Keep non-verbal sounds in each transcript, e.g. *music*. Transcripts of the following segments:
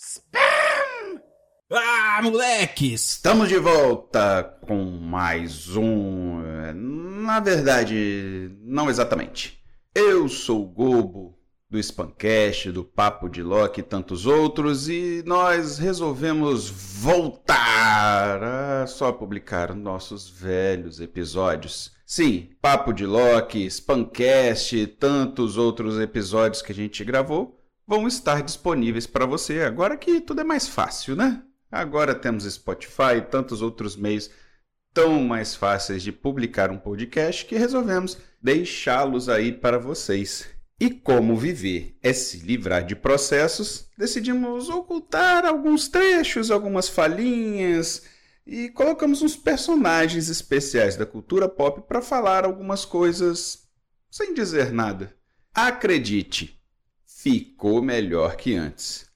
Spam! Ah, moleques! Estamos de volta com mais um. eh, Na verdade, não exatamente. Eu sou o Gobo, do Spancast, do Papo de Loki e tantos outros, e nós resolvemos voltar a só publicar nossos velhos episódios. Sim, Papo de Loki, Spancast tantos outros episódios que a gente gravou vão estar disponíveis para você agora que tudo é mais fácil, né? Agora temos Spotify e tantos outros meios tão mais fáceis de publicar um podcast que resolvemos deixá-los aí para vocês. E como viver é se livrar de processos, decidimos ocultar alguns trechos, algumas falhinhas e colocamos uns personagens especiais da cultura pop para falar algumas coisas sem dizer nada. Acredite, ficou melhor que antes.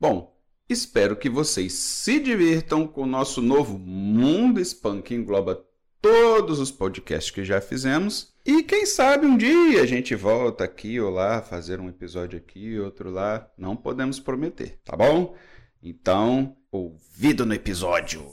Bom, espero que vocês se divirtam com o nosso novo Mundo Spam que engloba todos os podcasts que já fizemos. E quem sabe um dia a gente volta aqui ou lá, fazer um episódio aqui, outro lá. Não podemos prometer, tá bom? Então, ouvido no episódio.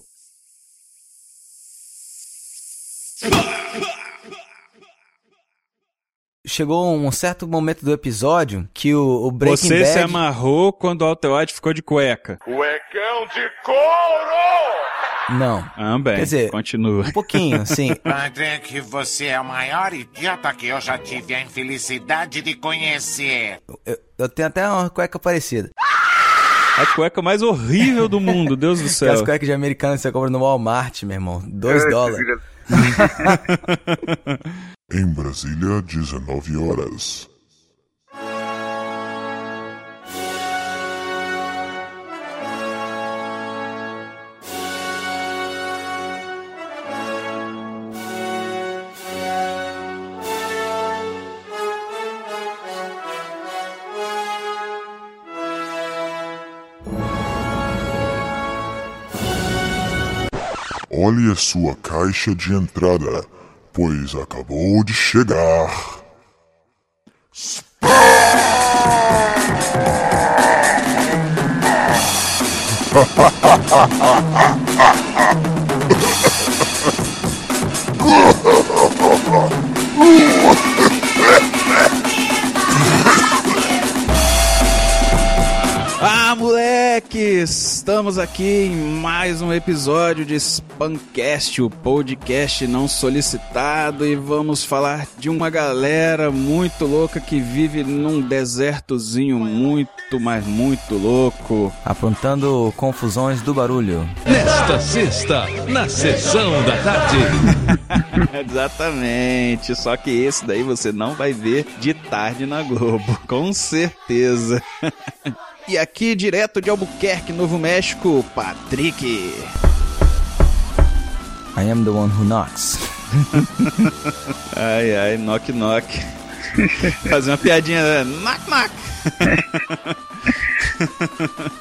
Chegou um certo momento do episódio que o, o Breaking Você Bad... se amarrou quando o Walter White ficou de cueca. Cuecão de couro! Não. Ah, bem. Quer dizer, continua. Um pouquinho, *laughs* sim. Patrick, você é o maior idiota que eu já tive a infelicidade de conhecer. Eu, eu tenho até uma cueca parecida. A cueca mais horrível do mundo, Deus do *laughs* céu. Aquelas cuecas de americana que você compra no Walmart, meu irmão. Dois dólares. *laughs* Em Brasília, 19 horas. Olhe a sua caixa de entrada, pois acabou de chegar. Ah, *laughs* moleques! Estamos aqui em mais um episódio de Spancast, o podcast não solicitado, e vamos falar de uma galera muito louca que vive num desertozinho muito, mas muito louco. Aprontando confusões do barulho. Nesta sexta, na sessão da tarde. *laughs* Exatamente, só que esse daí você não vai ver de tarde na Globo, *laughs* com certeza. *laughs* E aqui, direto de Albuquerque, Novo México, Patrick. I am the one who knocks. Ai, ai, knock knock. Fazer uma piadinha, né? knock knock.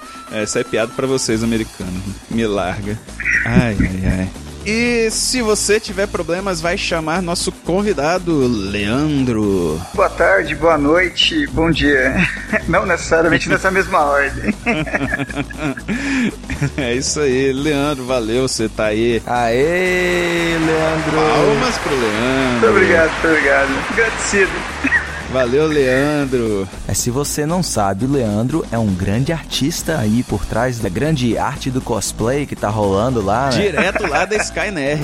*laughs* Essa é piada pra vocês, americanos. Me larga. Ai, ai, ai. E se você tiver problemas, vai chamar nosso convidado, Leandro. Boa tarde, boa noite, bom dia. *laughs* Não necessariamente nessa mesma ordem. *laughs* É isso aí, Leandro, valeu, você tá aí. Aê, Leandro! Palmas pro Leandro. Muito obrigado, muito obrigado. Agradecido. Valeu, Leandro. É, se você não sabe, o Leandro é um grande artista aí por trás da grande arte do cosplay que tá rolando lá, né? Direto lá da Skynet.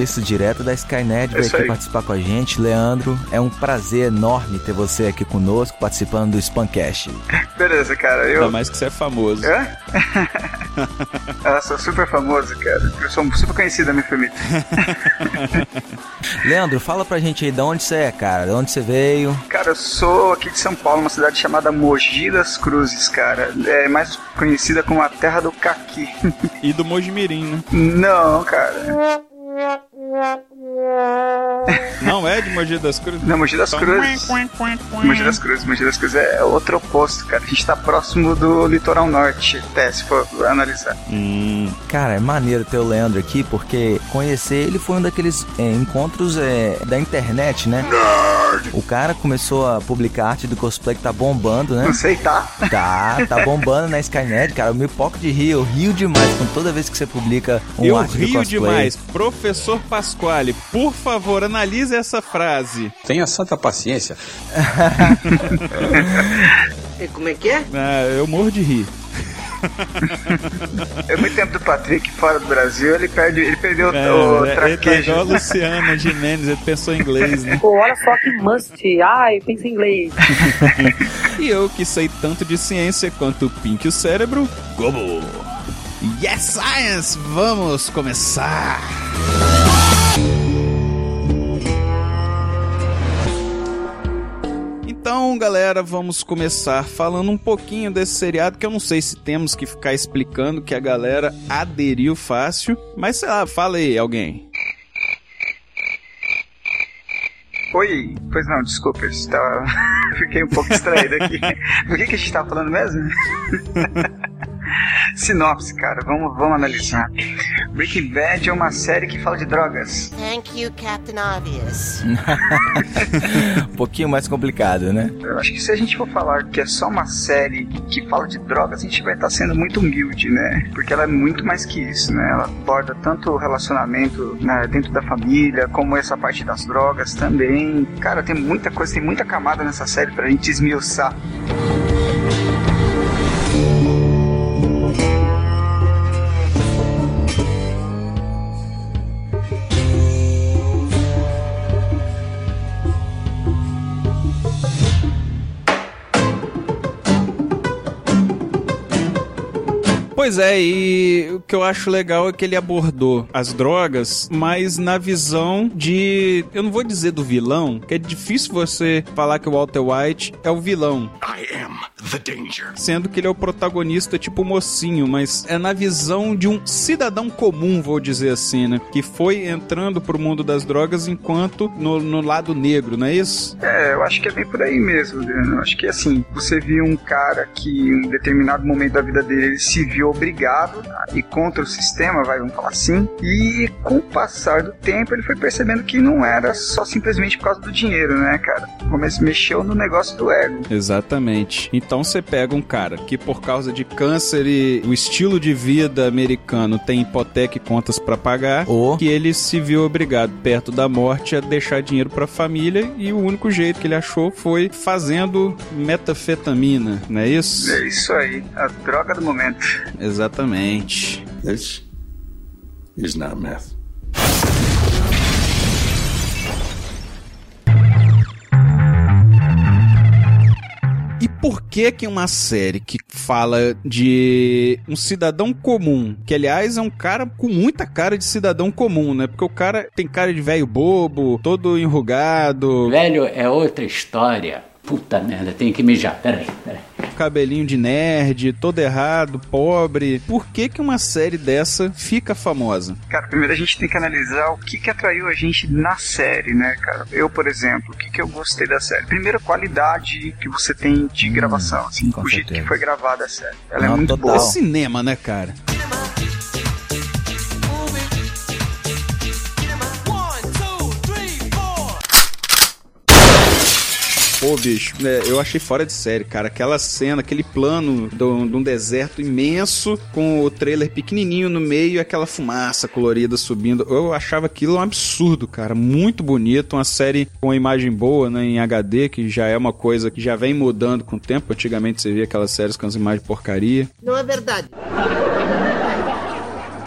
Isso, direto da Skynet, veio aqui aí. participar com a gente. Leandro, é um prazer enorme ter você aqui conosco, participando do Spancast. Beleza, cara. Ainda Eu. mais que você é famoso. Hã? *laughs* *laughs* Eu sou super famoso, cara. Eu sou super conhecido, me permite. *laughs* Leandro, fala pra gente aí de onde você é, cara, de onde você veio. Cara, eu sou aqui de São Paulo, uma cidade chamada Mogi das Cruzes, cara. É mais conhecida como a terra do caqui. E do Mojimirim, né? Não, cara. Não é de Mogi das Cruzes? Não, Mogi das Então, Cruzes. Mogi das Cruzes, Mogi das Cruzes é outro oposto, cara. A gente tá próximo do litoral norte, até se for analisar. Hum, Cara, é maneiro ter o Leandro aqui, porque conhecer ele foi um daqueles é, encontros é, da internet, né? O cara começou a publicar arte do cosplay que tá bombando, né? Não sei, tá? Tá, tá bombando na Skynet, cara. Eu me poco de rir, eu rio demais com toda vez que você publica um eu arte do rio cosplay. demais. Professor Pasquale, por favor, analise essa frase. Tenha santa paciência. *laughs* Como é que é? Ah, eu morro de rir. É muito tempo do Patrick fora do Brasil, ele, perde, ele perdeu É, o ele tá traquejo. igual a Luciana Gimenez, ele pensou em inglês, né? Pô, olha só que must. Ai, pensa em inglês. *laughs* E eu que sei tanto de ciência quanto o Pink e o cérebro, Gobo! Yes, Science! Vamos começar! Então, galera, vamos começar falando um pouquinho desse seriado que eu não sei se temos que ficar explicando que a galera aderiu fácil, mas sei lá, fala aí alguém. Oi, pois não, desculpa, eu estava... *laughs* fiquei um pouco distraído aqui. *laughs* Do que, que a gente estava falando mesmo? *laughs* Sinopse, cara, vamos, vamos analisar. Breaking Bad é uma série que fala de drogas. Thank you, Captain Obvious. um *laughs* pouquinho mais complicado, né? Eu acho que se a gente for falar que é só uma série que fala de drogas, a gente vai estar sendo muito humilde, né? Porque ela é muito mais que isso, né? Ela aborda tanto o relacionamento né, dentro da família, como essa parte das drogas também. Cara, tem muita coisa, tem muita camada nessa série pra gente esmiuçar. Pois é, e o que eu acho legal é que ele abordou as drogas, mas na visão de. Eu não vou dizer do vilão, que é difícil você falar que o Walter White é o vilão. I am the danger. Sendo que ele é o protagonista, tipo mocinho, mas é na visão de um cidadão comum, vou dizer assim, né? Que foi entrando pro mundo das drogas enquanto no, no lado negro, não é isso? É, eu acho que é bem por aí mesmo, Adriano. Eu acho que assim, você viu um cara que em um determinado momento da vida dele ele se viu obrigado a ir contra o sistema, vai, vamos falar assim, e com o passar do tempo ele foi percebendo que não era só simplesmente por causa do dinheiro, né, cara? Começo mexeu no negócio do ego. Exatamente. Então você pega um cara que por causa de câncer e o estilo de vida americano tem hipoteca e contas pra pagar, Ou- que ele se viu obrigado perto da morte a deixar dinheiro pra família e o único jeito que ele achou foi fazendo metafetamina, não é isso? É isso aí, a droga do momento. Exatamente. This is not meth. E por que que uma série que fala de um cidadão comum, que aliás é um cara com muita cara de cidadão comum, né? Porque o cara tem cara de velho bobo, todo enrugado, Velho é outra história. Puta merda, tenho que mijar. Peraí, peraí. cabelinho de nerd, todo errado, pobre. Por que que uma série dessa fica famosa? Cara, primeiro a gente tem que analisar o que que atraiu a gente na série, né, cara? Eu, por exemplo, o que que eu gostei da série? Primeiro, a qualidade que você tem de gravação, assim, o jeito certeza. que foi gravada a série. Ela Não, é muito total. É boa. cinema, né, cara? Pô, bicho, é, eu achei fora de série, cara. Aquela cena, aquele plano de um de deserto imenso, com o trailer pequenininho no meio e aquela fumaça colorida subindo. Eu achava aquilo um absurdo, cara. Muito bonito. Uma série com uma imagem boa, né, em HD, que já é uma coisa que já vem mudando com o tempo. Antigamente você via aquelas séries com as imagens porcaria. Não é verdade.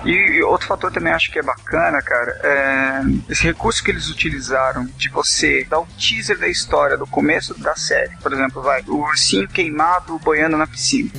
E outro fator também acho que é bacana, cara, é esse recurso que eles utilizaram de você dar o teaser da história do começo da série. Por exemplo, vai, o ursinho queimado boiando na piscina.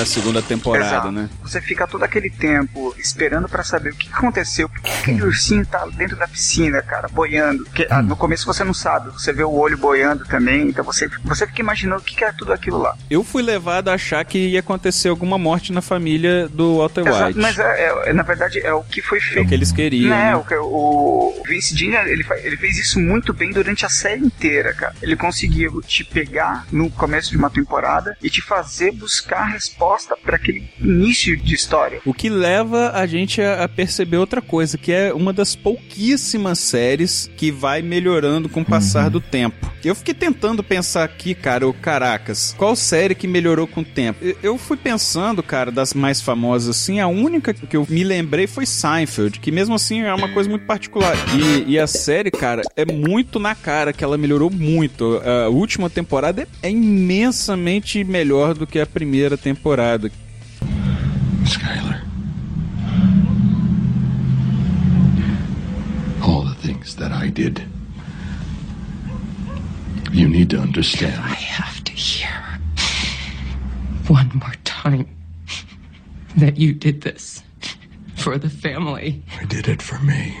Da segunda temporada, Exato. né? Você fica todo aquele tempo esperando pra saber o que aconteceu, por que aquele ursinho tá dentro da piscina, cara, boiando. Porque, ah, no começo você não sabe, você vê o olho boiando também, então você, você fica imaginando o que que é tudo aquilo lá. Eu fui levado a achar que ia acontecer alguma morte na família do Walter Exato, White. mas é, é- na verdade é o que foi É o feito. que eles queriam. Né, né? o, que- o Vince Gilligan, ele, ele fez isso muito bem durante a série inteira, cara. Ele conseguiu te pegar no começo de uma temporada e te fazer buscar respostas resposta para aquele início de história. O que leva a gente a, a, perceber outra coisa, que é uma das pouquíssimas séries que vai melhorando com o passar uhum. do tempo. Eu fiquei tentando pensar aqui, cara, o caracas, qual série que melhorou com o tempo? Eu fui pensando, cara, das mais famosas assim, a única que eu me lembrei foi Seinfeld, que mesmo assim é uma coisa muito particular. E, e a série, cara, é muito na cara que ela melhorou muito. A última temporada é, é imensamente melhor do que a primeira temporada. Skyler. All the things that I did. You need to understand. I have to hear one more time that you did this for the family. I did it for me.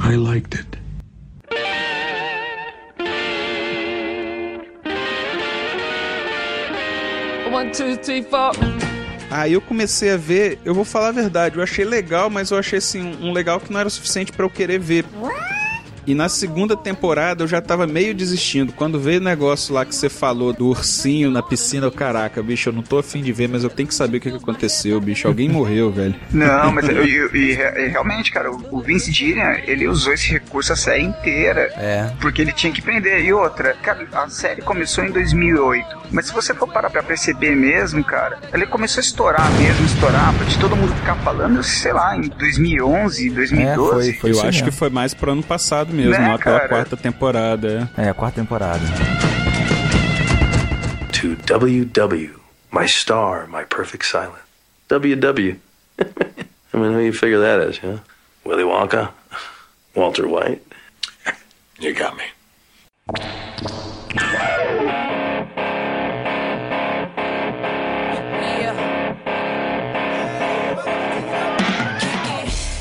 I liked it. One, two, three, four. Aí eu comecei a ver, eu vou falar a verdade, eu achei legal, mas eu achei assim um legal que não era o suficiente para eu querer ver. E na segunda temporada eu já tava meio desistindo. Quando veio o negócio lá que você falou do ursinho na piscina, eu, caraca, bicho, eu não tô afim de ver, mas eu tenho que saber o que, que aconteceu, bicho. Alguém morreu, velho. Não, mas eu, eu, eu, realmente, cara, o Vince Gillian, ele usou esse recurso a série inteira. É. Porque ele tinha que prender. E outra, cara, a série começou em 2008. Mas se você for parar pra perceber mesmo, cara, ele começou a estourar mesmo, estourar, pra de todo mundo ficar falando, sei lá, em 2011, 2012. É, foi, foi eu acho mesmo. que foi mais pro ano passado mesmo, né, até a quarta temporada. É, a quarta temporada. To WW, my star, my perfect silence. WW. *laughs* I mean, who you figure that is, huh? Willy Wonka? Walter White? *laughs* You got me.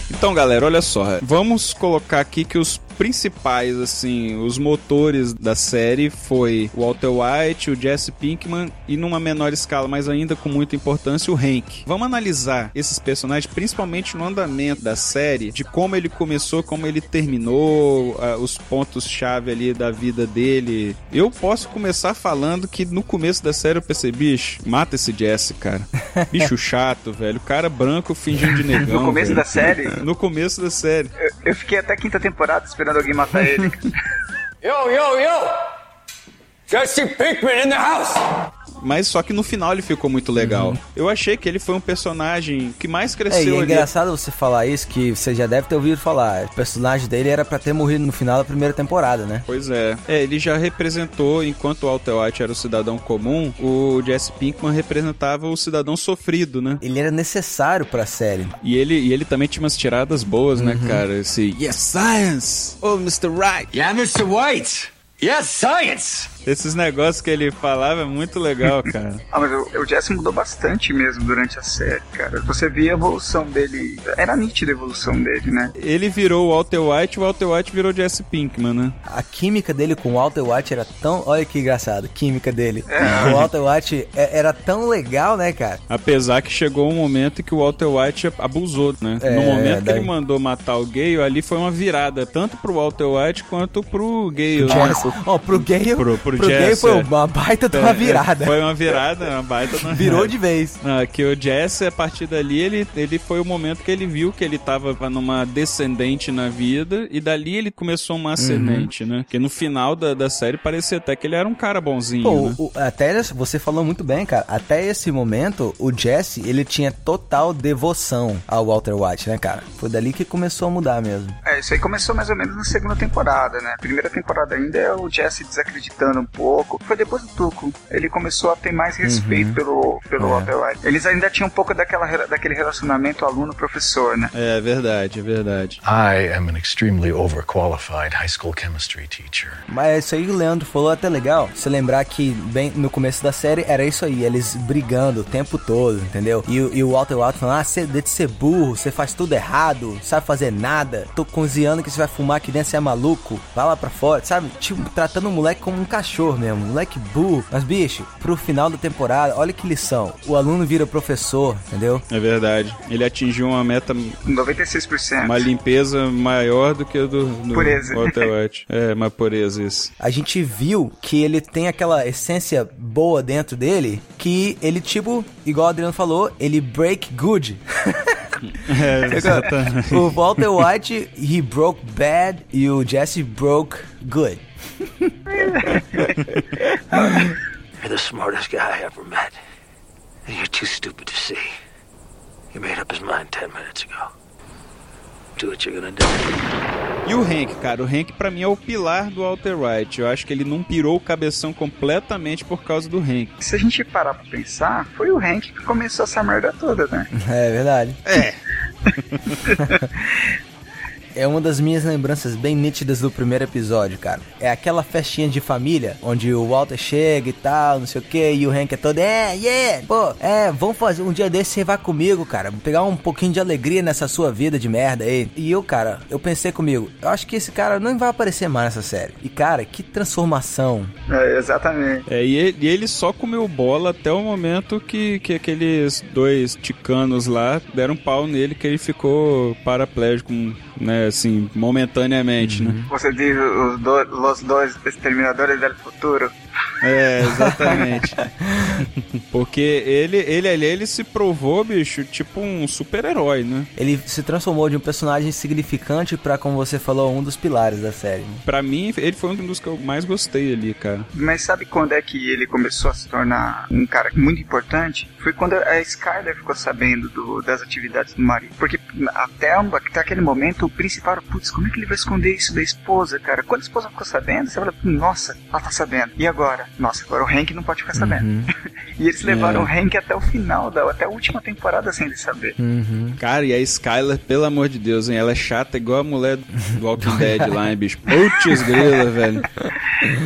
Então, galera, olha só. Vamos colocar aqui que os principais, assim, os motores da série foi o Walter White, o Jesse Pinkman e numa menor escala, mas ainda com muita importância, o Hank. Vamos analisar esses personagens, principalmente no andamento da série, de como ele começou, como ele terminou, uh, os pontos-chave ali da vida dele. Eu posso começar falando que no começo da série eu percebi, bicho, mata esse Jesse, cara. Bicho chato, velho. O cara branco fingindo de negão. no começo velho. da série? No começo da série. Eu, fiquei até quinta temporada esperando alguém matar ele. *laughs* yo, yo, yo! Jesse Pinkman in the house! Mas só que no final ele ficou muito legal. Uhum. Eu achei que ele foi um personagem que mais cresceu. É, e é ali. engraçado você falar isso, que você já deve ter ouvido falar. O personagem dele era para ter morrido no final da primeira temporada, né? Pois é. É, ele já representou, enquanto o Walter White era o cidadão comum, o Jesse Pinkman representava o cidadão sofrido, né? Ele era necessário pra série. E ele, e ele também tinha umas tiradas boas, né, uhum. né, cara? Esse Yes, science! Oh, Mr. Right! Yeah, Mr. White! Yes, science! Esses negócios que ele falava é muito legal, *laughs* cara. ah, mas o, o Jesse mudou bastante mesmo durante a série, cara. Você via a evolução dele. Era nítida a evolução dele, né? Ele virou o Walter White, o Walter White virou Jesse Pinkman, né? A química dele com o Walter White era tão. Olha que engraçado, química dele. É. O Walter White é, era tão legal, né, cara? Apesar que chegou um momento que o Walter White abusou, né? É, no momento daí... que ele mandou matar o Gale, ali foi uma virada, tanto pro Walter White quanto pro Gale. Pro né? Ó, oh, pro Gale. Pro, pro, pro Jesse, foi uma baita de uma é, virada. Foi uma virada, uma baita uma *laughs* Virou de vez. Não, que o Jesse, a partir dali, ele, ele foi o momento que ele viu que ele tava numa descendente na vida, e dali ele começou uma ascendente, uhum. né? Porque no final da, da série parecia até que ele era um cara bonzinho. Pô, né? o, até você falou muito bem, cara. Até esse momento, o Jesse, ele tinha total devoção ao Walter White, né, cara? Foi dali que começou a mudar mesmo. É, isso aí começou mais ou menos na segunda temporada, né? Primeira temporada ainda é o Jesse desacreditando pouco pouco. Foi depois do Tuco. Ele começou a ter mais respeito uhum. pelo, pelo é. Eles ainda tinham um pouco daquela, daquele relacionamento aluno-professor, né? É verdade, é verdade. I am an extremely overqualified high school chemistry teacher. Mas isso aí o Leandro falou até legal. Você lembrar que bem no começo da série era isso aí, eles brigando o tempo todo, entendeu? E, e o Walter White falando, ah, você de ser burro, você faz tudo errado, sabe fazer nada, tô cozinhando que você vai fumar aqui dentro, você é maluco, vai lá pra fora, sabe? Tipo, tratando o moleque como um cachorro mesmo, um moleque burro. Mas, bicho, pro final da temporada, olha que lição. O aluno vira professor, entendeu? É verdade. Ele atingiu uma meta, 96%. uma limpeza maior do que a do, do Pureza. Walter *laughs* White. É, uma pureza isso. A gente viu que ele tem aquela essência boa dentro dele, que ele, tipo, igual o Adriano falou, ele break good. *laughs* É, exatamente. o Walter White, he broke bad, e o Jesse broke good. You're the smartest guy I ever met. And you're too stupid to see. He made up his mind ten minutes ago. Do what you're gonna do. E o Hank, cara, o Hank pra mim é o pilar do Walter White. Eu acho que ele não pirou o cabeção completamente por causa do Hank. Se a gente parar pra pensar, foi o Hank que começou essa merda toda, né? É verdade. É. *laughs* É uma das minhas lembranças bem nítidas do primeiro episódio, cara. É aquela festinha de família, onde o Walter chega e tal, não sei o que, e o Hank é todo, é, yeah, pô, é, vamos fazer um dia desse você vai comigo, cara, pegar um pouquinho de alegria nessa sua vida de merda aí. E eu, cara, eu pensei comigo, eu acho que esse cara não vai aparecer mais nessa série. E, cara, que transformação. É, exatamente. É, e ele, e ele só comeu bola até o momento que, que aqueles dois ticanos lá deram um pau nele, que ele ficou paraplégico, né, assim, momentaneamente, né? Você diz os do, os dois exterminadores do futuro. É, exatamente. *laughs* Porque ele, ele ali, ele se provou, bicho, tipo um super-herói, né? Ele se transformou de um personagem significante pra, como você falou, um dos pilares da série. né? Pra mim, ele foi um dos que eu mais gostei ali, cara. Mas sabe quando é que ele começou a se tornar um cara muito importante? Foi quando a Skyler ficou sabendo do- das atividades do marido. Porque até, até aquele momento o principal era, putz, como é que ele vai esconder isso da esposa, cara? Quando a esposa ficou sabendo, você fala, nossa, ela tá sabendo. E agora? Nossa, agora o Hank não pode ficar sabendo. *laughs* e eles levaram É. o Hank até o final, da, até a última temporada sem ele saber. Cara, e a Skyler, pelo amor de Deus, hein? Ela é chata igual a mulher do Walking *laughs* Dead lá, hein, bicho? Putz, grila, velho.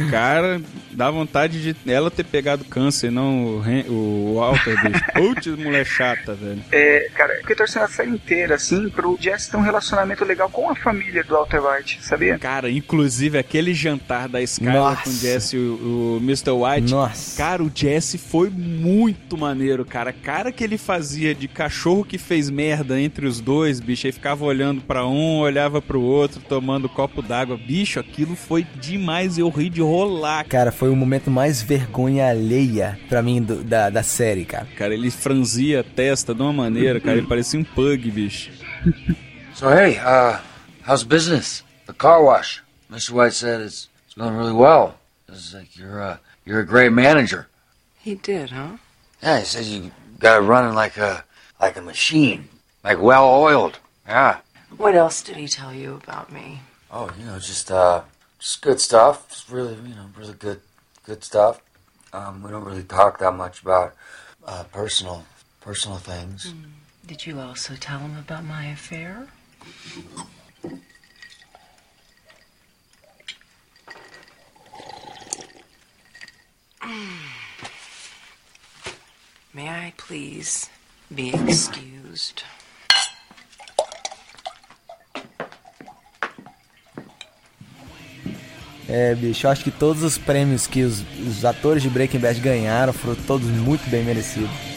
Cara, dá vontade de ela ter pegado câncer, não o, Hen- o Walter, bicho. Putz, mulher chata, velho. É, cara, eu fiquei torcendo a série inteira, assim, pro Jess ter um relacionamento legal com a família do Walter White, sabia? Cara, inclusive aquele jantar da Skyler Nossa. com o Jesse e o, o Mr. White. Nossa. Cara, o Jesse foi muito maneiro, cara. Cara que ele fazia de cachorro que fez merda entre os dois, bicho. Aí ficava olhando pra um, olhava pro outro, tomando copo d'água. Bicho, aquilo foi demais. Eu ri de rolar. Cara, foi o momento mais vergonha alheia pra mim do- da, da série, cara. Cara, ele franzia a testa de uma maneira, cara. Ele parecia um pug, bicho. So hey, uh, how's business? The car wash. Mr. White said it's, it's going really well. It's like you're uh, you're a great manager. He did, huh? Yeah, he says you got it running like a like a machine, like well oiled. Yeah. What else did he tell you about me? Oh, you know, just uh, just good stuff. Just really, you know, really good, good stuff. Um, we don't really talk that much about uh, personal, personal things. Did you also tell him about my affair? Please be excused? É, bicho, eu acho que todos os prêmios que os, os atores de Breaking Bad ganharam foram todos muito bem merecidos.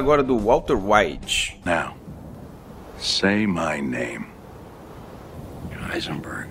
Agora do Walter White. Now, say my name. Heisenberg.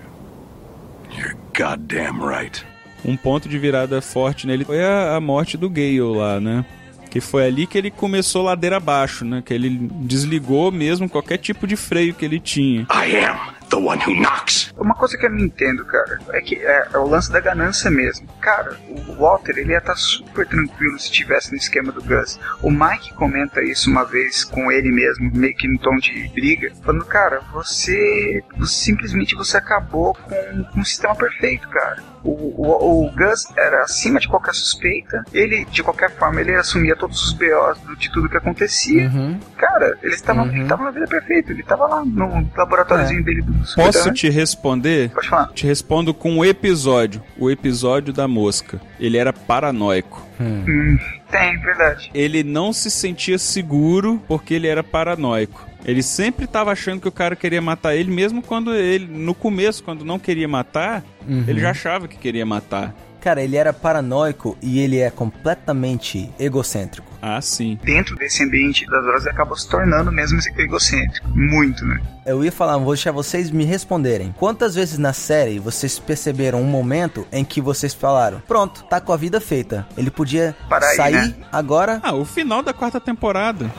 You're goddamn right. Um ponto de virada forte nele foi a, a morte do Gale lá, né? Que foi ali que ele começou ladeira abaixo, né? Que ele desligou mesmo qualquer tipo de freio que ele tinha. I am the one who knocks. Uma coisa que eu não entendo, cara, é que é, é o lance da ganância mesmo. Cara, o Walter, ele ia estar super tranquilo se estivesse no esquema do Gus. O Mike comenta isso uma vez com ele mesmo, meio que no tom de briga, falando, cara, você, simplesmente você acabou com, com um sistema perfeito, cara. O, o, o, Gus era acima de qualquer suspeita. Ele, de qualquer forma, ele assumia todos os BOs de tudo que acontecia. Uhum. Cara, ele estava uhum. na vida perfeita. Ele estava lá no laboratóriozinho é. dele do Posso te responder? Pode falar. Te respondo com o um episódio. O episódio da mosca. Ele era paranoico. Hum. Hum, tem, verdade. Ele não se sentia seguro porque ele era paranoico. Ele sempre estava achando que o cara queria matar ele, mesmo quando ele, no começo, quando não queria matar, uhum. ele já achava que queria matar. Cara, ele era paranoico e ele é completamente egocêntrico. Ah, sim. Dentro desse ambiente das drogas, ele acabou se tornando mesmo egocêntrico. Muito, né? Eu ia falar, vou deixar vocês me responderem. Quantas vezes na série vocês perceberam um momento em que vocês falaram: Pronto, tá com a vida feita. Ele podia Para sair aí, né? agora. Ah, o final da quarta temporada.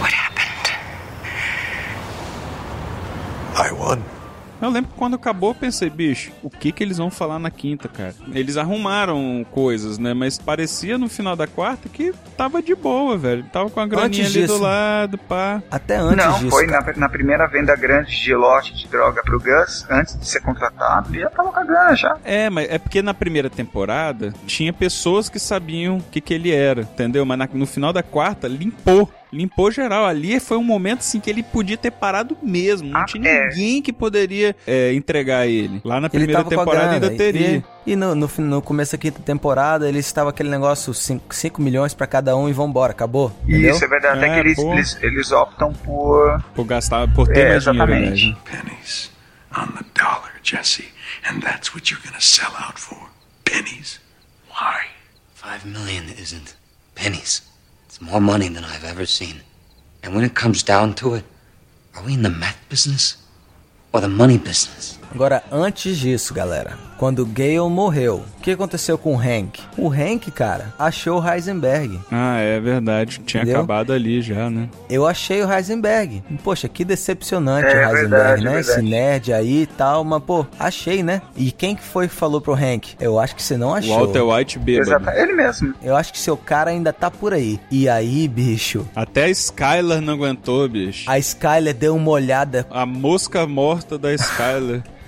What happened? I won. Eu lembro que quando acabou, eu pensei, bicho, o que que eles vão falar na quinta, cara? Eles arrumaram coisas, né? Mas parecia no final da quarta que tava de boa, velho. Tava com a graninha antes ali disso. do lado, pá. Até antes Não, disso. foi na, na, primeira venda grande de lote de droga pro Gus, antes de ser contratado, ele já tava com a grana já. É, mas é porque na primeira temporada tinha pessoas que sabiam o que que ele era, entendeu? Mas na, no final da quarta, limpou limpou geral. Ali foi um momento assim que ele podia ter parado mesmo. Não ah, tinha é. ninguém que poderia é, entregar ele. Lá na primeira temporada ainda teria. E, e no, no, no, começo da quinta temporada, eles estava aquele negócio 5 milhões para cada um e vambora, acabou. Entendeu? Isso, é verdade. Até é, que eles, eles, eles, optam por. Por gastar, por ter é, mais exatamente. dinheiro. Né? Pennies on the dollar, Jesse. And that's what you're gonna sell out for. Pennies. Why? Five million isn't pennies. It's more money than I've ever seen. And when it comes down to it, are we in the math business or the money business? Agora, antes disso, galera, quando Gale morreu, o que aconteceu com o Hank? O Hank, cara, achou o Heisenberg. Ah, é verdade. Tinha Entendeu? acabado ali já, né? Eu achei o Heisenberg. Poxa, que decepcionante é, o Heisenberg, verdade, né? Esse nerd aí e tal, mas pô, achei, né? E quem que foi que falou pro Hank? Eu acho que você não achou. Walter White bêbado. Exato, ele mesmo. Eu acho que seu cara ainda tá por aí. E aí, bicho? Até a Skylar não aguentou, bicho. A Skylar deu uma olhada. A mosca morta da Skylar. *laughs*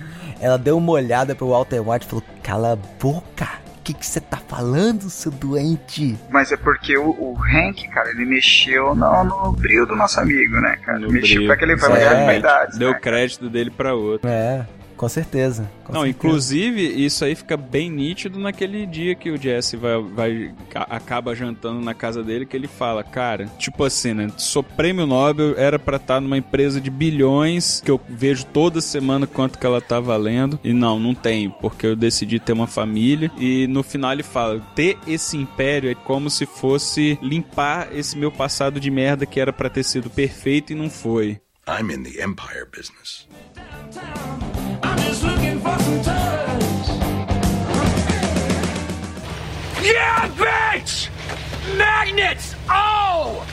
Ela deu uma olhada pro Walter White e falou: Cala a boca. O que você tá falando, seu doente? Mas é porque o, o Hank, cara, ele mexeu no, no brilho do nosso amigo, né, cara? No mexeu brilho. pra que ele foi é, Deu né, crédito dele pra outro. É. Com certeza. Com não, certeza. inclusive, isso aí fica bem nítido naquele dia que o Jesse vai, vai acaba jantando na casa dele, que ele fala, cara, tipo assim, né? Sou prêmio Nobel, era para estar tá numa empresa de bilhões, que eu vejo toda semana quanto que ela tá valendo. E não, não tenho, porque eu decidi ter uma família. E no final ele fala: ter esse império é como se fosse limpar esse meu passado de merda que era para ter sido perfeito e não foi. I'm in the empire business. Yeah, bitch! Magnets! Oh!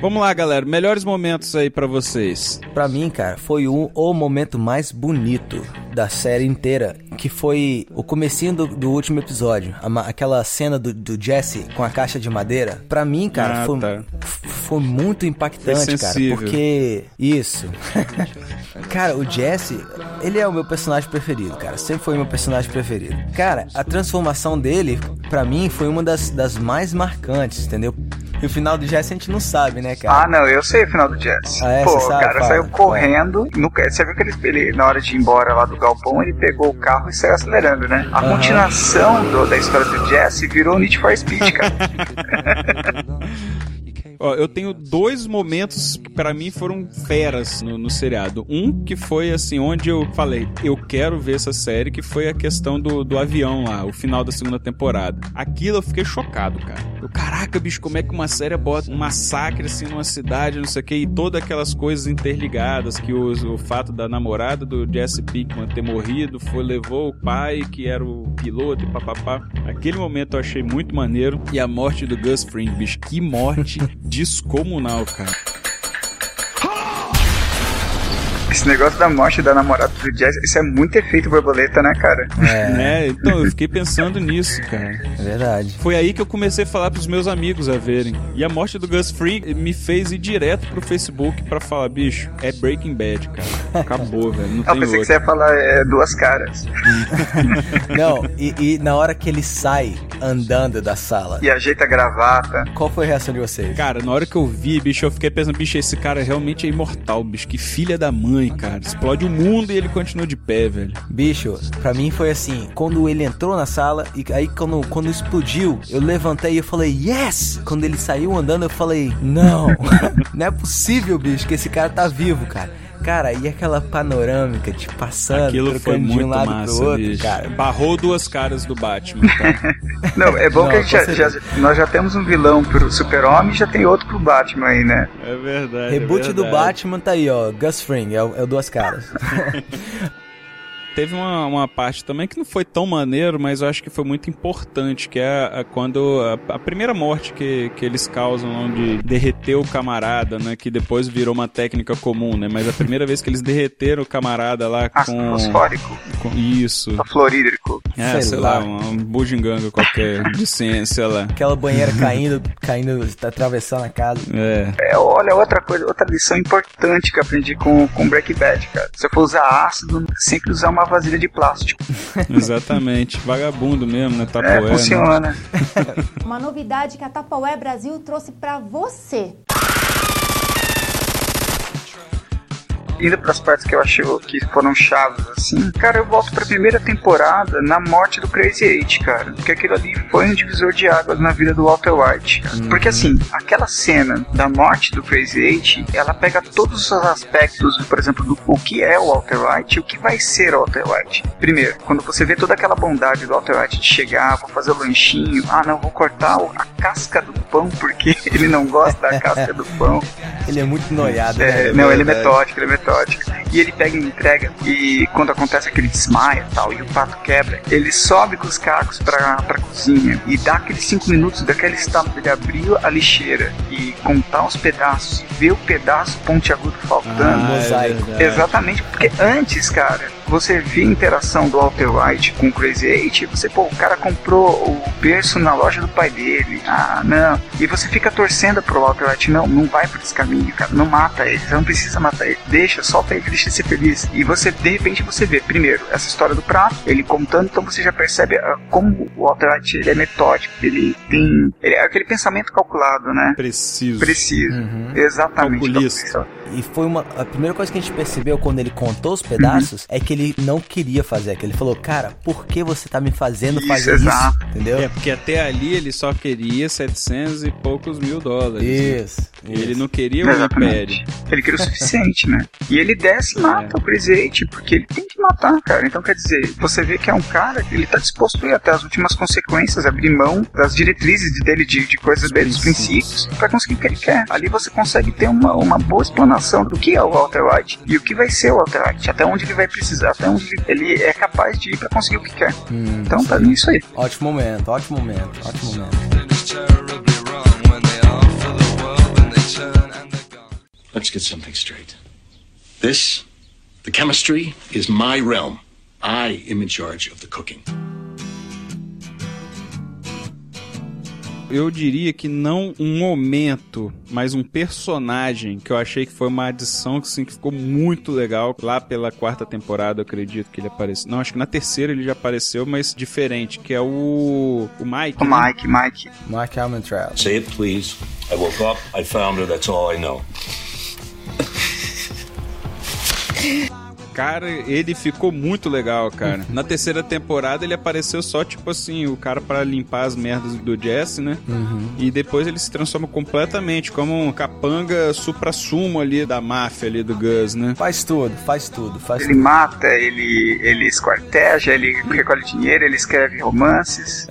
Vamos lá, galera. Melhores momentos aí para vocês. Para mim, cara, foi o, o momento mais bonito da série inteira, que foi o comecinho do, do último episódio. A, aquela cena do, do, Jesse com a caixa de madeira. Para mim, cara, ah, foi, tá. foi muito impactante, cara. Porque. Isso. *laughs* cara, o Jesse, ele é o meu personagem preferido, cara. Sempre foi o meu personagem preferido. Cara, a transformação dele, para mim, foi uma das, das mais marcantes, entendeu? E o final do Jesse a gente não sabe, né, cara? Ah, não, eu sei o final do Jesse. Ah, é, Pô, o cara fala, saiu correndo. No, você viu que ele, ele, na hora de ir embora lá do galpão, ele pegou o carro e saiu acelerando, né? A uhum. continuação do, da história do Jesse virou Need for Speed, cara. *laughs* Ó, eu tenho dois momentos que pra mim foram feras no, no seriado. Um que foi assim, onde eu falei, eu quero ver essa série, que foi a questão do, do avião lá, o final da segunda temporada. Aquilo eu fiquei chocado, cara. Eu, caraca, bicho, como é que uma série bota um massacre assim numa cidade, não sei o que, e todas aquelas coisas interligadas, que os, o fato da namorada do Jesse Pinkman ter morrido foi levou o pai, que era o piloto e papapá. Aquele momento eu achei muito maneiro. E a morte do Gus Fring, bicho, que morte *laughs* descomunal, cara. Esse negócio da morte da namorada do Jazz, isso é muito efeito borboleta, né, cara? É, *laughs* Né? Então, eu fiquei pensando nisso, cara. é verdade. Foi aí que eu comecei a falar pros meus amigos a verem. E a morte do Gus Fring me fez ir direto pro Facebook pra falar, bicho, é Breaking Bad, cara. Acabou, velho. Não Eu tem pensei que outro. você ia falar é, duas caras. *laughs* Não, e, e na hora que ele sai andando da sala, E ajeita a gravata. qual foi a reação de vocês? Cara, na hora que eu vi, bicho, eu fiquei pensando, bicho, esse cara realmente é imortal, bicho. Que filha da mãe, cara. Explode o mundo e ele continua de pé, velho. Bicho, pra mim foi assim, quando ele entrou na sala e aí quando, quando explodiu, eu levantei e eu falei, yes! Quando ele saiu andando, eu falei, não, *laughs* não é possível, bicho, que esse cara tá vivo, cara. Cara, e aquela panorâmica, tipo, passando, Aquilo foi trocando de muito um lado massa, pro outro, bicho. cara. Barrou duas caras do Batman, cara. *laughs* Não, é bom Não, que a gente já, já- nós já temos um vilão pro Super-Homem e já tem outro pro Batman aí, né? É verdade. Reboot é do verdade. Batman tá aí, ó, Gus Fring, é o, é o Duas Caras. *laughs* Teve uma, uma parte também que não foi tão maneiro, mas eu acho que foi muito importante, que é a- quando a, a primeira morte que, que eles causam, onde derreter o camarada, né, que depois virou uma técnica comum, né, mas a primeira vez que eles derreteram o camarada lá com... fosfórico, com isso. fluorídrico. É, Sei sei, lá. lá, um, um bugiganga qualquer de ciência lá. Aquela banheira caindo, caindo, tá atravessando a casa. É. É, olha, outra coisa, outra lição importante que eu aprendi com, com Breaking Bad, cara. Se eu for usar ácido, sempre usar uma vasilha de plástico. *laughs* Exatamente. Vagabundo mesmo, né? Tapoé, É, né? funciona. Uma novidade que a Tupperware Brasil trouxe pra você. Indo pras partes que eu achei que foram chaves, assim. Cara, eu volto pra primeira temporada na morte do Crazy Eight, cara. Porque aquilo ali foi um divisor de águas na vida do Walter White. cara. Porque assim, aquela cena da morte do Crazy Eight, ela pega todos os aspectos, por exemplo, do o que é o Walter White e o que vai ser o Walter White. Primeiro, quando você vê toda aquela bondade do Walter White de chegar, vou fazer o lanchinho, ah não, vou cortar a casca do pão porque *laughs* ele não gosta da casca do pão. Ele é muito noiado, É, né? não, ele é metódico, ele é metódico. E ele pega e entrega, e quando acontece aquele desmaia e tal, e o pato quebra, ele sobe com os cacos pra, pra cozinha e dá aqueles cinco minutos daquele estado dele abrir a lixeira e contar os pedaços e ver o pedaço pontiagudo faltando. Ah, é. Exatamente, porque antes, cara, você via a interação do Walter White com o Crazy Eight, você, pô, o cara comprou o berço na loja do pai dele, ah, não. E você fica torcendo pro Walter White, não, não vai por esse caminho, cara, não mata ele, você não precisa matar ele, deixa, solta ele, deixa ele ser feliz. E você, de repente, você vê, primeiro, essa história do prato, ele contando, então você já percebe ah, como o Walter White ele é metódico, ele tem. Ele é aquele pensamento calculado, né? Preciso. Preciso. Uhum. Exatamente. Calculista. E foi uma. A primeira coisa que a gente percebeu quando ele contou os pedaços é que ele não queria fazer aquilo. Ele falou, cara, por que você tá me fazendo Isso, fazer exato. isso? Entendeu? É, porque até ali ele só queria 700 e poucos mil dólares. né? Isso, Ele isso. não queria o Exatamente. império. Ele queria o suficiente, né? E ele desce e mata o Crazy Eight, porque ele tem que matar, cara. Então, quer dizer, você vê que é um cara que ele tá disposto a ir até as últimas consequências, abrir mão das diretrizes de- dele, de, de coisas dele, dos princípios, pra conseguir o que ele quer. Ali você consegue ter uma, uma boa explanação do que é o Walter White e o que vai ser o Walter White, até onde ele vai precisar, até onde ele, ele é capaz de ir pra conseguir o que quer. Hum, Então, pra mim, é isso aí. Ótimo momento, ótimo momento, ótimo momento. Let's get something straight. This, the chemistry, is my realm. I am in charge of the cooking. Eu diria que não um momento, mas um personagem que eu achei que foi uma adição que, assim, que ficou muito legal. Lá pela quarta temporada, eu acredito que ele apareceu. Não, acho que na terceira ele já apareceu, mas diferente, que é o. O Mike. O né? Mike, Mike. Mike Almentrout. Say it, please. I woke up, I found her, that's all I know. *laughs* Cara, ele ficou muito legal, cara. Na terceira temporada ele apareceu só, tipo assim, o cara para limpar as merdas do Jesse, né? Uhum. E depois ele se transforma completamente como um capanga supra-sumo ali da máfia ali do Gus, né? Faz tudo, faz tudo, faz Ele tudo. mata, ele, ele esquarteja, ele recolhe dinheiro, ele escreve romances.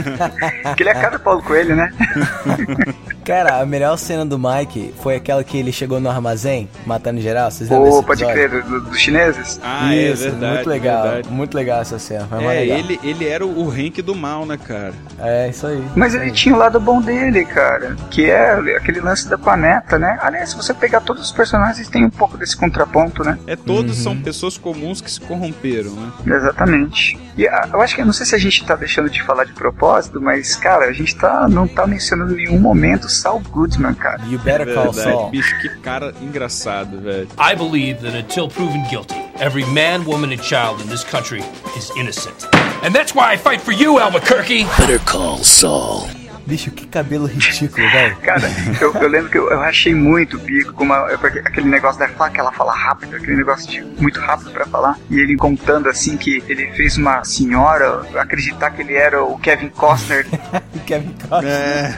*laughs* que ele é cada Paulo Coelho, né? *laughs* Cara, a melhor cena do Mike foi aquela que ele chegou no armazém, matando geral. Vocês lembram Pô, desse pode crer, do- do- dos chineses? Ah, Isso, é verdade. muito legal, verdade. muito legal essa cena. É, legal. ele, ele era o, Hank do mal, né, cara? É, isso aí. Mas isso ele tinha o lado bom dele, cara, que é aquele lance da planeta, né? Aliás, se você pegar todos os personagens, tem um pouco desse contraponto, né? É, todos Uhum. são pessoas comuns que se corromperam, né? Exatamente. E ah, eu acho que, eu não sei se a gente tá deixando de falar de propósito, mas, cara, a gente tá, não tá mencionando em nenhum momento Saul Goodman, cara. You better call Saul. bicho, que cara engraçado, velho. I believe that until proven guilty, every man, woman, and child in this country is innocent. And that's why I fight for you, Albuquerque. Better call Saul. Bicho, que cabelo ridículo, velho. Cara, eu, eu lembro que eu, eu achei muito o bico com uma, aquele negócio da faca, ela fala rápido, aquele negócio de muito rápido pra falar. E ele contando assim que ele fez uma senhora acreditar que ele era o Kevin Costner. *laughs* Kevin Costner. É.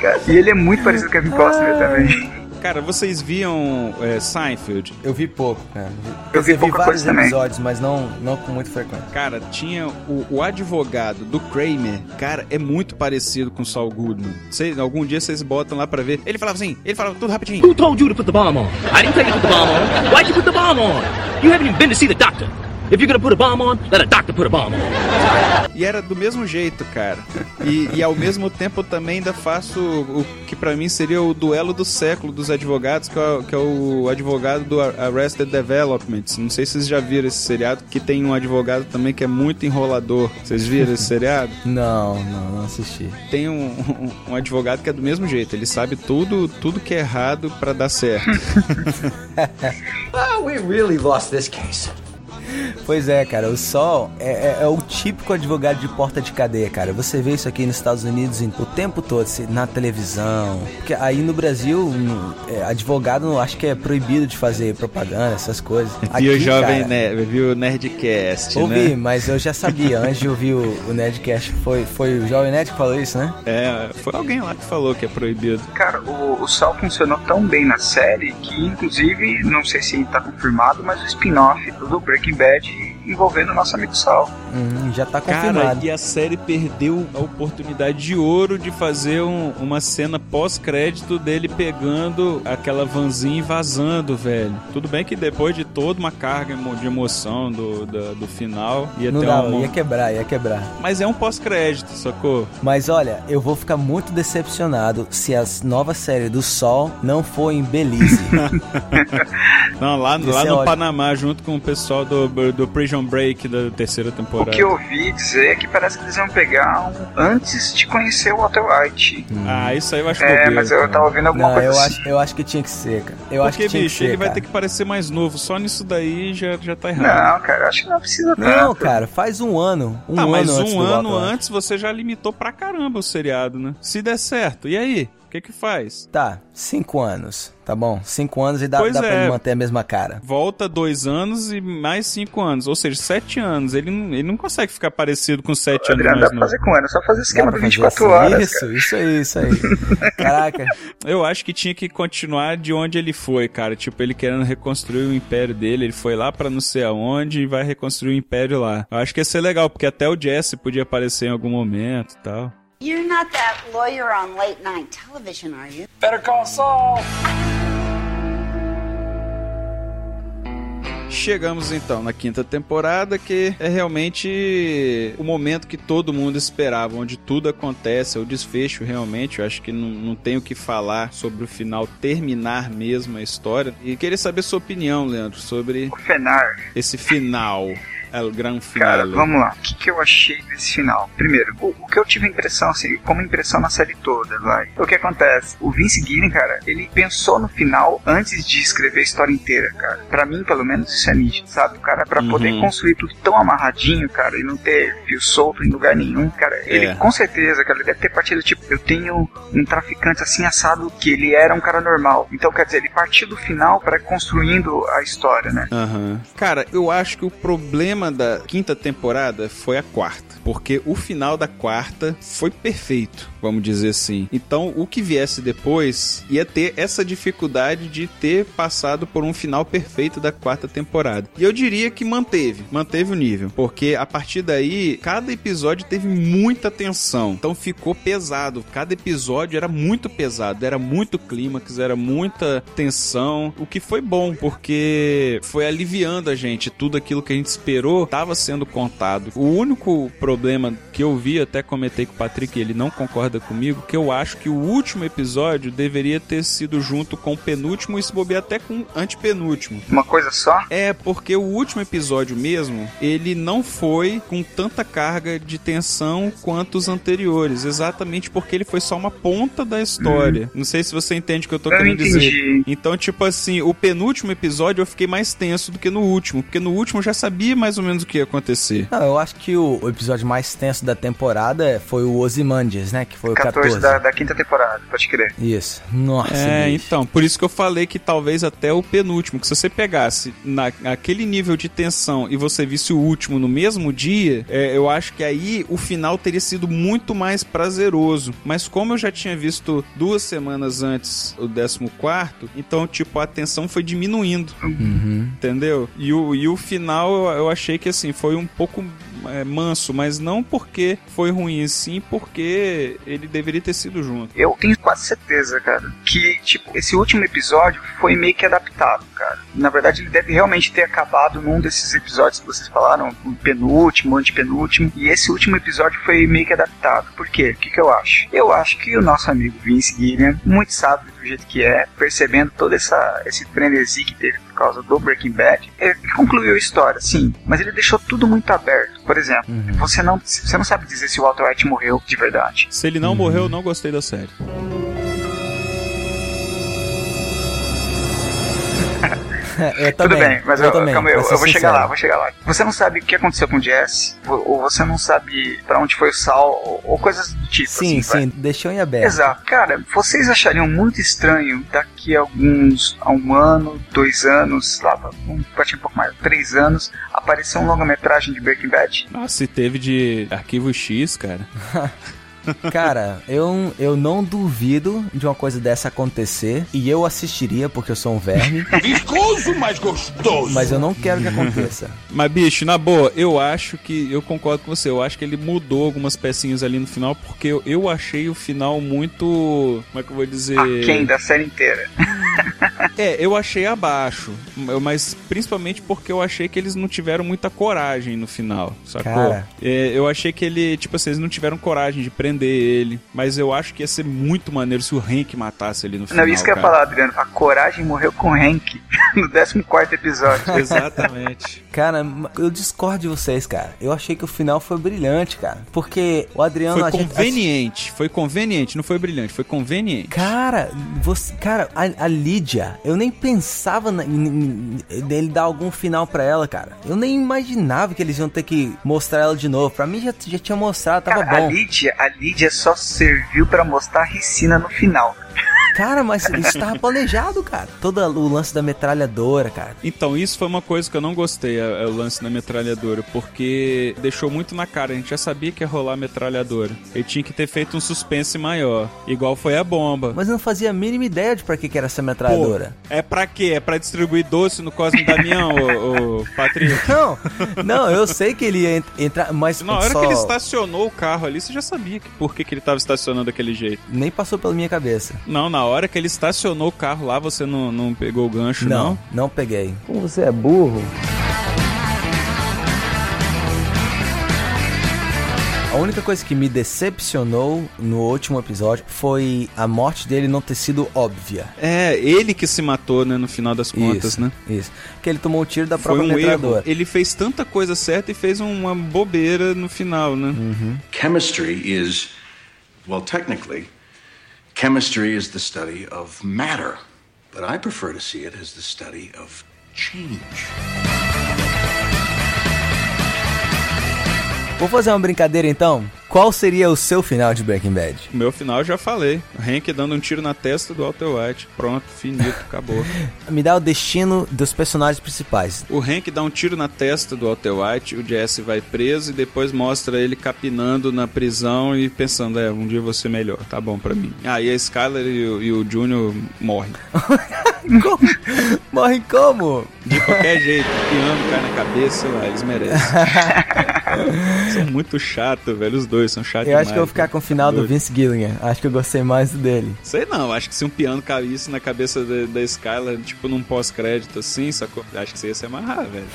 Cara, e ele é muito parecido com o Kevin Costner também. Cara, vocês viam é, Seinfeld? Eu vi pouco, cara. Eu vi dizer, pouca vários coisa também. episódios, mas não, não com muita frequência. Cara, tinha o, o advogado do Kramer, cara, é muito parecido com o Saul Goodman. Cês, algum dia vocês botam lá pra ver. Ele falava assim, ele falava tudo rapidinho. Who told you to put the bomb on? I didn't tell you to put the bomb on. Why'd you put the bomb on? You haven't even been to see the doctor. If you're gonna put a bomb on, let a doctor put a bomb on. E era do mesmo jeito, cara. E, e ao mesmo tempo eu também ainda faço o que pra mim seria o duelo do século dos advogados, que é, o- que é o advogado do Arrested Development. Não sei se vocês já viram esse seriado, que tem um advogado também que é muito enrolador. Vocês viram esse seriado? *laughs* Não, não, não assisti. Tem um, um, um advogado que é do mesmo jeito, ele sabe tudo, tudo que é errado pra dar certo. Oh, *laughs* we really lost this case. Pois é, cara, o Sol é, é- é o típico advogado de porta de cadeia, cara. Você vê isso aqui nos Estados Unidos em- o tempo todo, se- na televisão. Porque aí no Brasil, no- é, advogado não acho que é proibido de fazer propaganda, essas coisas. viu o Aqui, Jovem cara, Nerd, viu o Nerdcast, Ouvi, né? mas eu já sabia. Antes de ouvir o, o Nerdcast, foi, foi o Jovem Nerd que falou isso, né? É, foi alguém lá que falou que é proibido. Cara, o, o Sal funcionou tão bem na série que, inclusive, não sei se tá confirmado, mas o spin-off do Breaking Bad envolvendo o nosso amigo Sal. Hum, já tá Cara, confirmado. e a série perdeu a oportunidade de ouro de fazer um- uma cena pós-crédito dele pegando aquela vanzinha e vazando, velho. Tudo bem que depois de toda uma carga de emoção do, da- do final, ia Não ter dava, uma... ia quebrar, ia quebrar. Mas é um pós-crédito, sacou? Mas olha, eu vou ficar muito decepcionado se a nova série do Sol não for em Belize. *laughs* Não, lá, lá é no ótimo. Panamá, junto com o pessoal do, do Prison Break da terceira O temporada. que eu ouvi dizer é que parece que eles vão pegar um antes de conhecer o Walter White. Ah, isso aí eu acho É, bobeira, mas eu tava ouvindo alguma não, coisa eu assim. acho, eu acho que tinha que ser, cara. Eu acho Porque, que tinha bicho, que ser, ele vai cara. ter que parecer mais novo. Só nisso daí já, já tá errado. Não, cara, acho que não precisa Não, tanto. cara, faz um ano. Um tá, ano mas antes um do ano antes você já limitou pra caramba o seriado, né? Se der certo, e aí? O que que faz? Tá, cinco anos. Tá bom? Cinco anos e dá, Pois dá pra é. ele manter a mesma cara. Volta dois anos e mais cinco anos, ou seja, sete anos. Ele não, ele não consegue ficar parecido com sete anos Adriano, dá mais pra novo. fazer com ela, é só fazer esquema pra de fazer 24 assim? horas. Isso, cara. isso aí, isso aí. *laughs* Caraca. Eu acho que tinha que continuar de onde ele foi, cara. Tipo, ele querendo reconstruir o império dele. Ele foi lá pra não sei aonde e vai reconstruir o império lá. Eu acho que ia ser legal, porque até o Jesse podia aparecer em algum momento e tal. You're not that lawyer on late night television, are you? Better call Saul. Chegamos então na quinta temporada, que é realmente o momento que todo mundo esperava, onde tudo acontece, é o desfecho realmente. Eu acho que não, não tenho o que falar sobre o final, terminar mesmo a história. E queria saber sua opinião, Leandro, sobre O Fenar. esse final. El Gran Final. Cara, vamos lá. O que, que eu achei desse final? Primeiro, o, o que eu tive a impressão, assim, como impressão na série toda, vai. O que acontece? O Vince Gilligan, cara, ele pensou no final antes de escrever a história inteira, cara. Pra mim, pelo menos, isso é nítido, sabe? O cara, pra Uhum. poder construir tudo tão amarradinho, cara, e não ter fio solto em lugar nenhum, cara, ele É. com certeza, cara, ele deve ter partido, tipo, eu tenho um traficante assim assado que ele era um cara normal. Então, quer dizer, ele partiu do final para construindo a história, né? Aham. Cara, eu acho que o problema da quinta temporada foi a quarta. Porque o final da quarta foi perfeito, vamos dizer assim. Então, o que viesse depois ia ter essa dificuldade de ter passado por um final perfeito da quarta temporada. E eu diria que manteve, manteve o nível. Porque a partir daí, cada episódio teve muita tensão. Então ficou pesado. Cada episódio era muito pesado, era muito clímax, era muita tensão. O que foi bom, porque foi aliviando a gente. Tudo aquilo que a gente esperou estava sendo contado. O único problema que eu vi, até comentei com o Patrick, ele não concorda comigo, que eu acho que o último episódio deveria ter sido junto com o penúltimo e se bobear até com o antepenúltimo. Uma coisa só? É, porque o último episódio mesmo, ele não foi com tanta carga de tensão quanto os anteriores, exatamente porque ele foi só uma ponta da história. Não sei se você entende o que eu tô Eu querendo entendi. dizer. Então, tipo assim, o penúltimo episódio eu fiquei mais tenso do que no último, porque no último eu já sabia mais ou menos o que ia acontecer. Não, eu acho que o, o episódio mais tenso da temporada foi o Ozymandias, né? Que foi o 14, 14. Da, da quinta temporada, pode crer. Isso. Nossa, É, bicho. então, por isso que eu falei que talvez até o penúltimo, que se você pegasse na, naquele nível de tensão e você visse o último no mesmo dia, é, eu acho que aí o final teria sido muito mais prazeroso. Mas como eu já tinha visto duas semanas antes o 14, então, tipo, a tensão foi diminuindo. Uhum. Entendeu? E o, e o final eu, eu achei que assim, foi um pouco é, manso, mas não porque foi ruim, sim porque ele deveria ter sido junto. Eu tenho quase certeza, cara, que, tipo, esse último episódio foi meio que adaptado, cara. Na verdade, ele deve realmente ter acabado num desses episódios que vocês falaram, o penúltimo, o antepenúltimo, e esse último episódio foi meio que adaptado. Por quê? O que, que eu acho? Eu acho que o nosso amigo Vince Gilliam, muito sábio do jeito que é, percebendo todo essa, esse frenesi que teve causa do Breaking Bad, ele concluiu a história, sim, mas ele deixou tudo muito aberto. Por exemplo, você, não, você não sabe dizer se o Walter White morreu de verdade. Se ele não morreu, eu não gostei da série. Eu Tudo bem, mas eu eu, também, calma eu, eu vou chegar lá, vou chegar lá. Você não sabe o que aconteceu com o Jesse, ou você não sabe pra onde foi o Sal, ou, coisas do tipo. Sim, assim, vai. sim, deixou em aberto. Exato. Cara, vocês achariam muito estranho daqui a alguns, a um ano, dois anos, lá, partir um pouco mais, três anos, aparecer um longa-metragem de Breaking Bad? Ah, se teve de Arquivo X, cara. *laughs* Cara, eu, eu não duvido de uma coisa dessa acontecer e eu assistiria porque eu sou um verme, Viscoso, mas gostoso. mas eu não quero que aconteça. Mas, bicho, na boa, eu acho que. Eu concordo com você. Eu acho que ele mudou algumas pecinhas ali no final, porque eu, eu achei o final muito. Como é que eu vou dizer? Aquém da série inteira. É, eu achei abaixo. Mas principalmente porque eu achei que eles não tiveram muita coragem no final, sacou? Cara. É, eu achei que ele, tipo assim, eles não tiveram coragem de prender ele. Mas eu acho que ia ser muito maneiro se o Hank matasse ele no final. Não, isso que eu ia falar, Adriano. A coragem morreu com o Hank *laughs* no 14 episódio. *laughs* Exatamente. Cara, eu discordo de vocês, cara. Eu achei que o final foi brilhante, cara. Porque o Adriano. Foi a gente- conveniente, foi conveniente, não foi brilhante, foi conveniente. Cara, você, cara, a, a Lídia, eu nem pensava na- dele dar algum final pra ela, cara. Eu nem imaginava que eles iam ter que mostrar ela de novo. Pra mim já, já tinha mostrado, tava Cara, a bom. Lídia, a Lídia só serviu pra mostrar a Ricina no final. Cara, mas isso tava planejado, cara. Todo o lance da metralhadora, cara. Então, isso foi uma coisa que eu não gostei, o lance da metralhadora, porque deixou muito na cara, a gente já sabia que ia rolar a metralhadora. Ele tinha que ter feito um suspense maior, igual foi a bomba. Mas eu não fazia a mínima ideia de pra que, que era essa metralhadora. Pô, é pra quê? É pra distribuir doce no Cosme Damião, ô, ô Patrick? *laughs* Não, não, eu sei que ele ia ent- entrar, mas Na hora só... que ele estacionou o carro ali, você já sabia que, por que, que ele tava estacionando daquele jeito. Nem passou pela minha cabeça. Não, na hora que ele estacionou o carro lá, você não, não pegou o gancho, não? Não, não peguei. Como você é burro. A única coisa que me decepcionou no último episódio foi a morte dele não ter sido óbvia. É, ele que se matou, né, no final das contas, Isso, né? Isso. Que ele tomou o tiro da Foi própria um erro. metralhadora. Ele fez tanta coisa certa e fez uma bobeira no final, né? Chemistry is, well, technically, chemistry is the study of matter. But I prefer to see it as the study of change. Vou fazer uma brincadeira então. Qual seria o seu final de Breaking Bad? O meu final eu já falei. Hank dando um tiro na testa do Walter White. Pronto, finito, acabou. *laughs* Me dá o destino dos personagens principais. O Hank dá um tiro na testa do Walter White, o Jesse vai preso e depois mostra ele capinando na prisão e pensando, é, um dia eu vou ser melhor, tá bom pra mim. Aí a Skyler e o, e o Junior morrem. *laughs* Morrem como? De qualquer jeito, piano cai na cabeça, sei lá, eles merecem. *laughs* *laughs* são muito chatos, velho, os dois são chatos Eu acho demais, que eu vou ficar velho. com o final do. Vince Gilligan. Acho que eu gostei mais do dele. Sei não, acho que se um piano caísse na cabeça da, da Skylar, tipo num pós-crédito assim, sacou? Acho que você ia se amarrar, velho.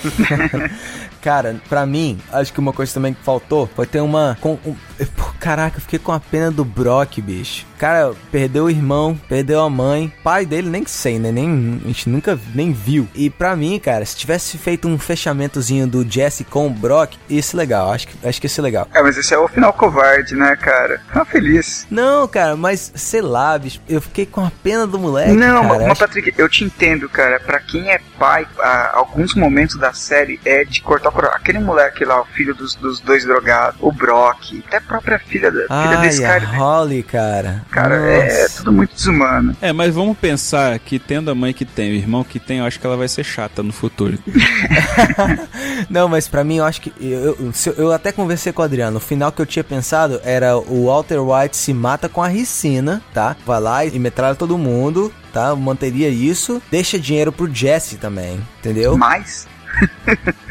*laughs* Cara, pra mim, acho que uma coisa também que faltou foi ter uma. Com, um- Pô, caraca, eu fiquei com a pena do Brock, bicho. Cara, perdeu o irmão, perdeu a mãe. Pai dele, nem sei, né? Nem, a gente nunca nem viu. E pra mim, cara, se tivesse feito um fechamentozinho do Jesse com o Brock, isso é legal. Acho que, acho que isso é legal. É, mas esse é o final covarde, né, cara? Tá feliz. Não, cara, mas sei lá, bicho. Eu fiquei com a pena do moleque. Não, cara. mas Acho- Patrick, eu te entendo, cara. Pra quem é pai, ah, alguns momentos da série é de cortar o coração. Aquele moleque lá, o filho dos, dos dois drogados, o Brock, até a própria filha da, filha da Ai, Skyler. a Holly, cara. Cara, é Nossa. tudo muito desumano. É, mas vamos pensar que tendo a mãe que tem, o irmão que tem, eu acho que ela vai ser chata no futuro. *laughs* Não, mas pra mim eu acho que. Eu, eu, eu- até conversei com o Adriano. O final que eu tinha pensado era o Walter White se mata com a ricina, tá? Vai lá e metralha todo mundo, tá? Manteria isso. Deixa dinheiro pro Jesse também, entendeu? Mais?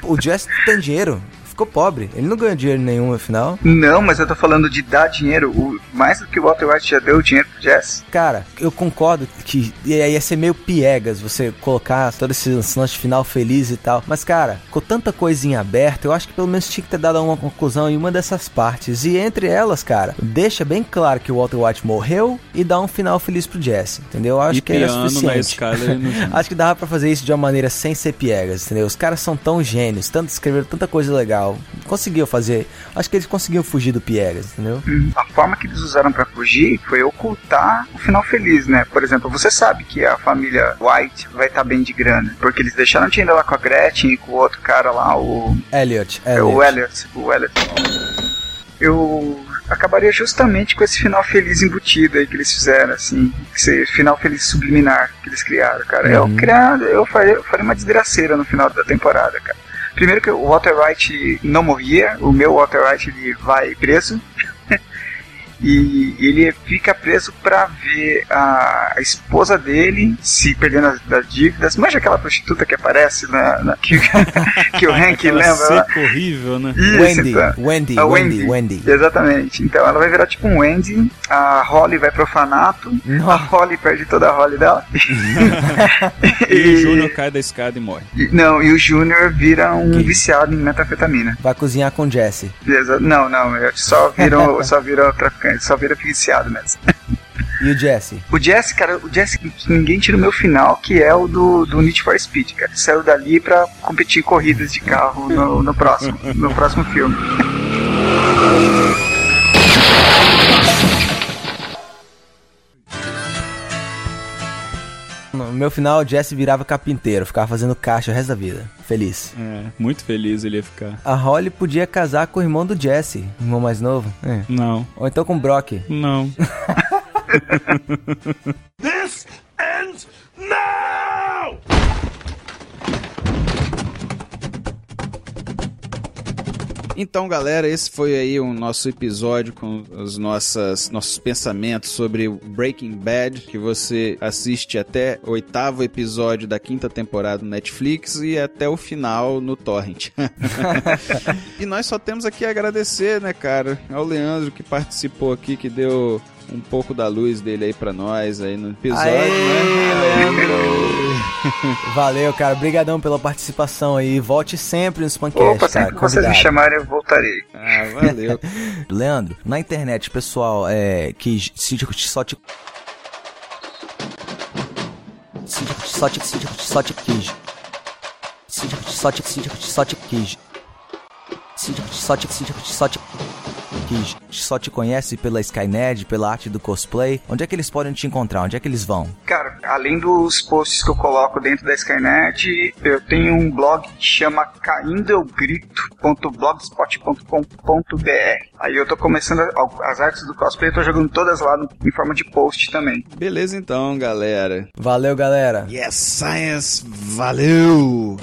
o Jesse tem dinheiro. Ficou pobre. Ele não ganhou dinheiro nenhum no final. Não, mas eu tô falando de dar dinheiro. O, mais do que o Walter White já deu dinheiro pro Jess. Cara, eu concordo que ia ser meio piegas você colocar todo esse lance de final feliz e tal. Mas, cara, com tanta coisinha aberta, eu acho que pelo menos tinha que ter dado uma conclusão em uma dessas partes. E entre elas, cara, deixa bem claro que o Walter White morreu e dá um final feliz pro Jesse, entendeu? Eu acho E que era suficiente. escala no- *laughs* acho que dava pra fazer isso de uma maneira sem ser piegas, entendeu? Os caras são tão gênios, tanto escreveram tanta coisa legal. Conseguiu fazer. Acho que eles conseguiram fugir do piegas, entendeu? A forma que eles usaram pra fugir foi ocultar o final feliz, né? Por exemplo, você sabe que a família White vai estar bem de grana, porque eles deixaram de ir lá com a Gretchen e com o outro cara lá, o Elliot, É Elliot. o Elliot, o Elliot. Eu acabaria justamente com esse final feliz embutido aí que eles fizeram, assim, esse final feliz subliminar que eles criaram, cara. Eu, Uhum. criar, eu, faria, eu faria uma desgraceira no final da temporada, cara. Primeiro que o Walter White não morria, o meu Walter White ele vai preso. E ele fica preso pra ver a, a esposa dele se perdendo as, das dívidas. Manja aquela prostituta que aparece na, na- que, *laughs* que o Hank lembra lá? seca horrível, né? Isso, Wendy, então. Wendy, A Wendy, Wendy. Exatamente. Então ela vai virar tipo um Wendy, a Holly vai pro orfanato, a Holly perde toda a Holly dela. *laughs* E o Júnior cai da escada e morre. E- Não, e o Júnior vira um viciado em metafetamina. Vai cozinhar com Jesse. Não, não, eu só viram, *laughs* só viram traficante, só vira viciado mesmo. *laughs* E o Jesse? O Jesse, cara, o Jesse, ninguém tira o meu final, que é o do, do Need for Speed, cara. Saiu dali pra competir em corridas de carro no, no próximo, no próximo filme. Meu final, o Jesse virava carpinteiro, ficava fazendo caixa o resto da vida. Feliz. É, muito feliz ele ia ficar. A Holly podia casar com o irmão do Jesse, irmão mais novo. É. Não. Ou então com o Brock. Não. *laughs* This ends now! Então, galera, esse foi aí o nosso episódio com os nossas, nossos pensamentos sobre Breaking Bad, que você assiste até o oitavo episódio da quinta temporada no Netflix e até o final no Torrent. *laughs* *laughs* e nós só temos aqui a agradecer, né, cara, ao Leandro que participou aqui, que deu um pouco da luz dele aí pra nós aí no episódio, Aê, né? *laughs* Valeu, cara. Obrigadão pela participação aí. Volte sempre no Spamcast, Opa, sempre cara. que vocês me Convidado. chamarem, eu voltarei. Ah, valeu. *laughs* Leandro, na internet, pessoal, é que só te só te só te quis. Só te só te quis. Te- só te se te- só te quis. Só te conhece pela Skynet, pela arte do cosplay. Onde é que eles podem te encontrar? Onde é que eles vão? Cara, além dos posts que eu coloco dentro da Skynet, eu tenho um blog que chama caindoeugrito.blogspot.com.br. Aí eu tô começando as artes do cosplay, eu tô jogando todas lá no- em forma de post também. Beleza então, galera. Valeu, galera. Yes, Science, valeu!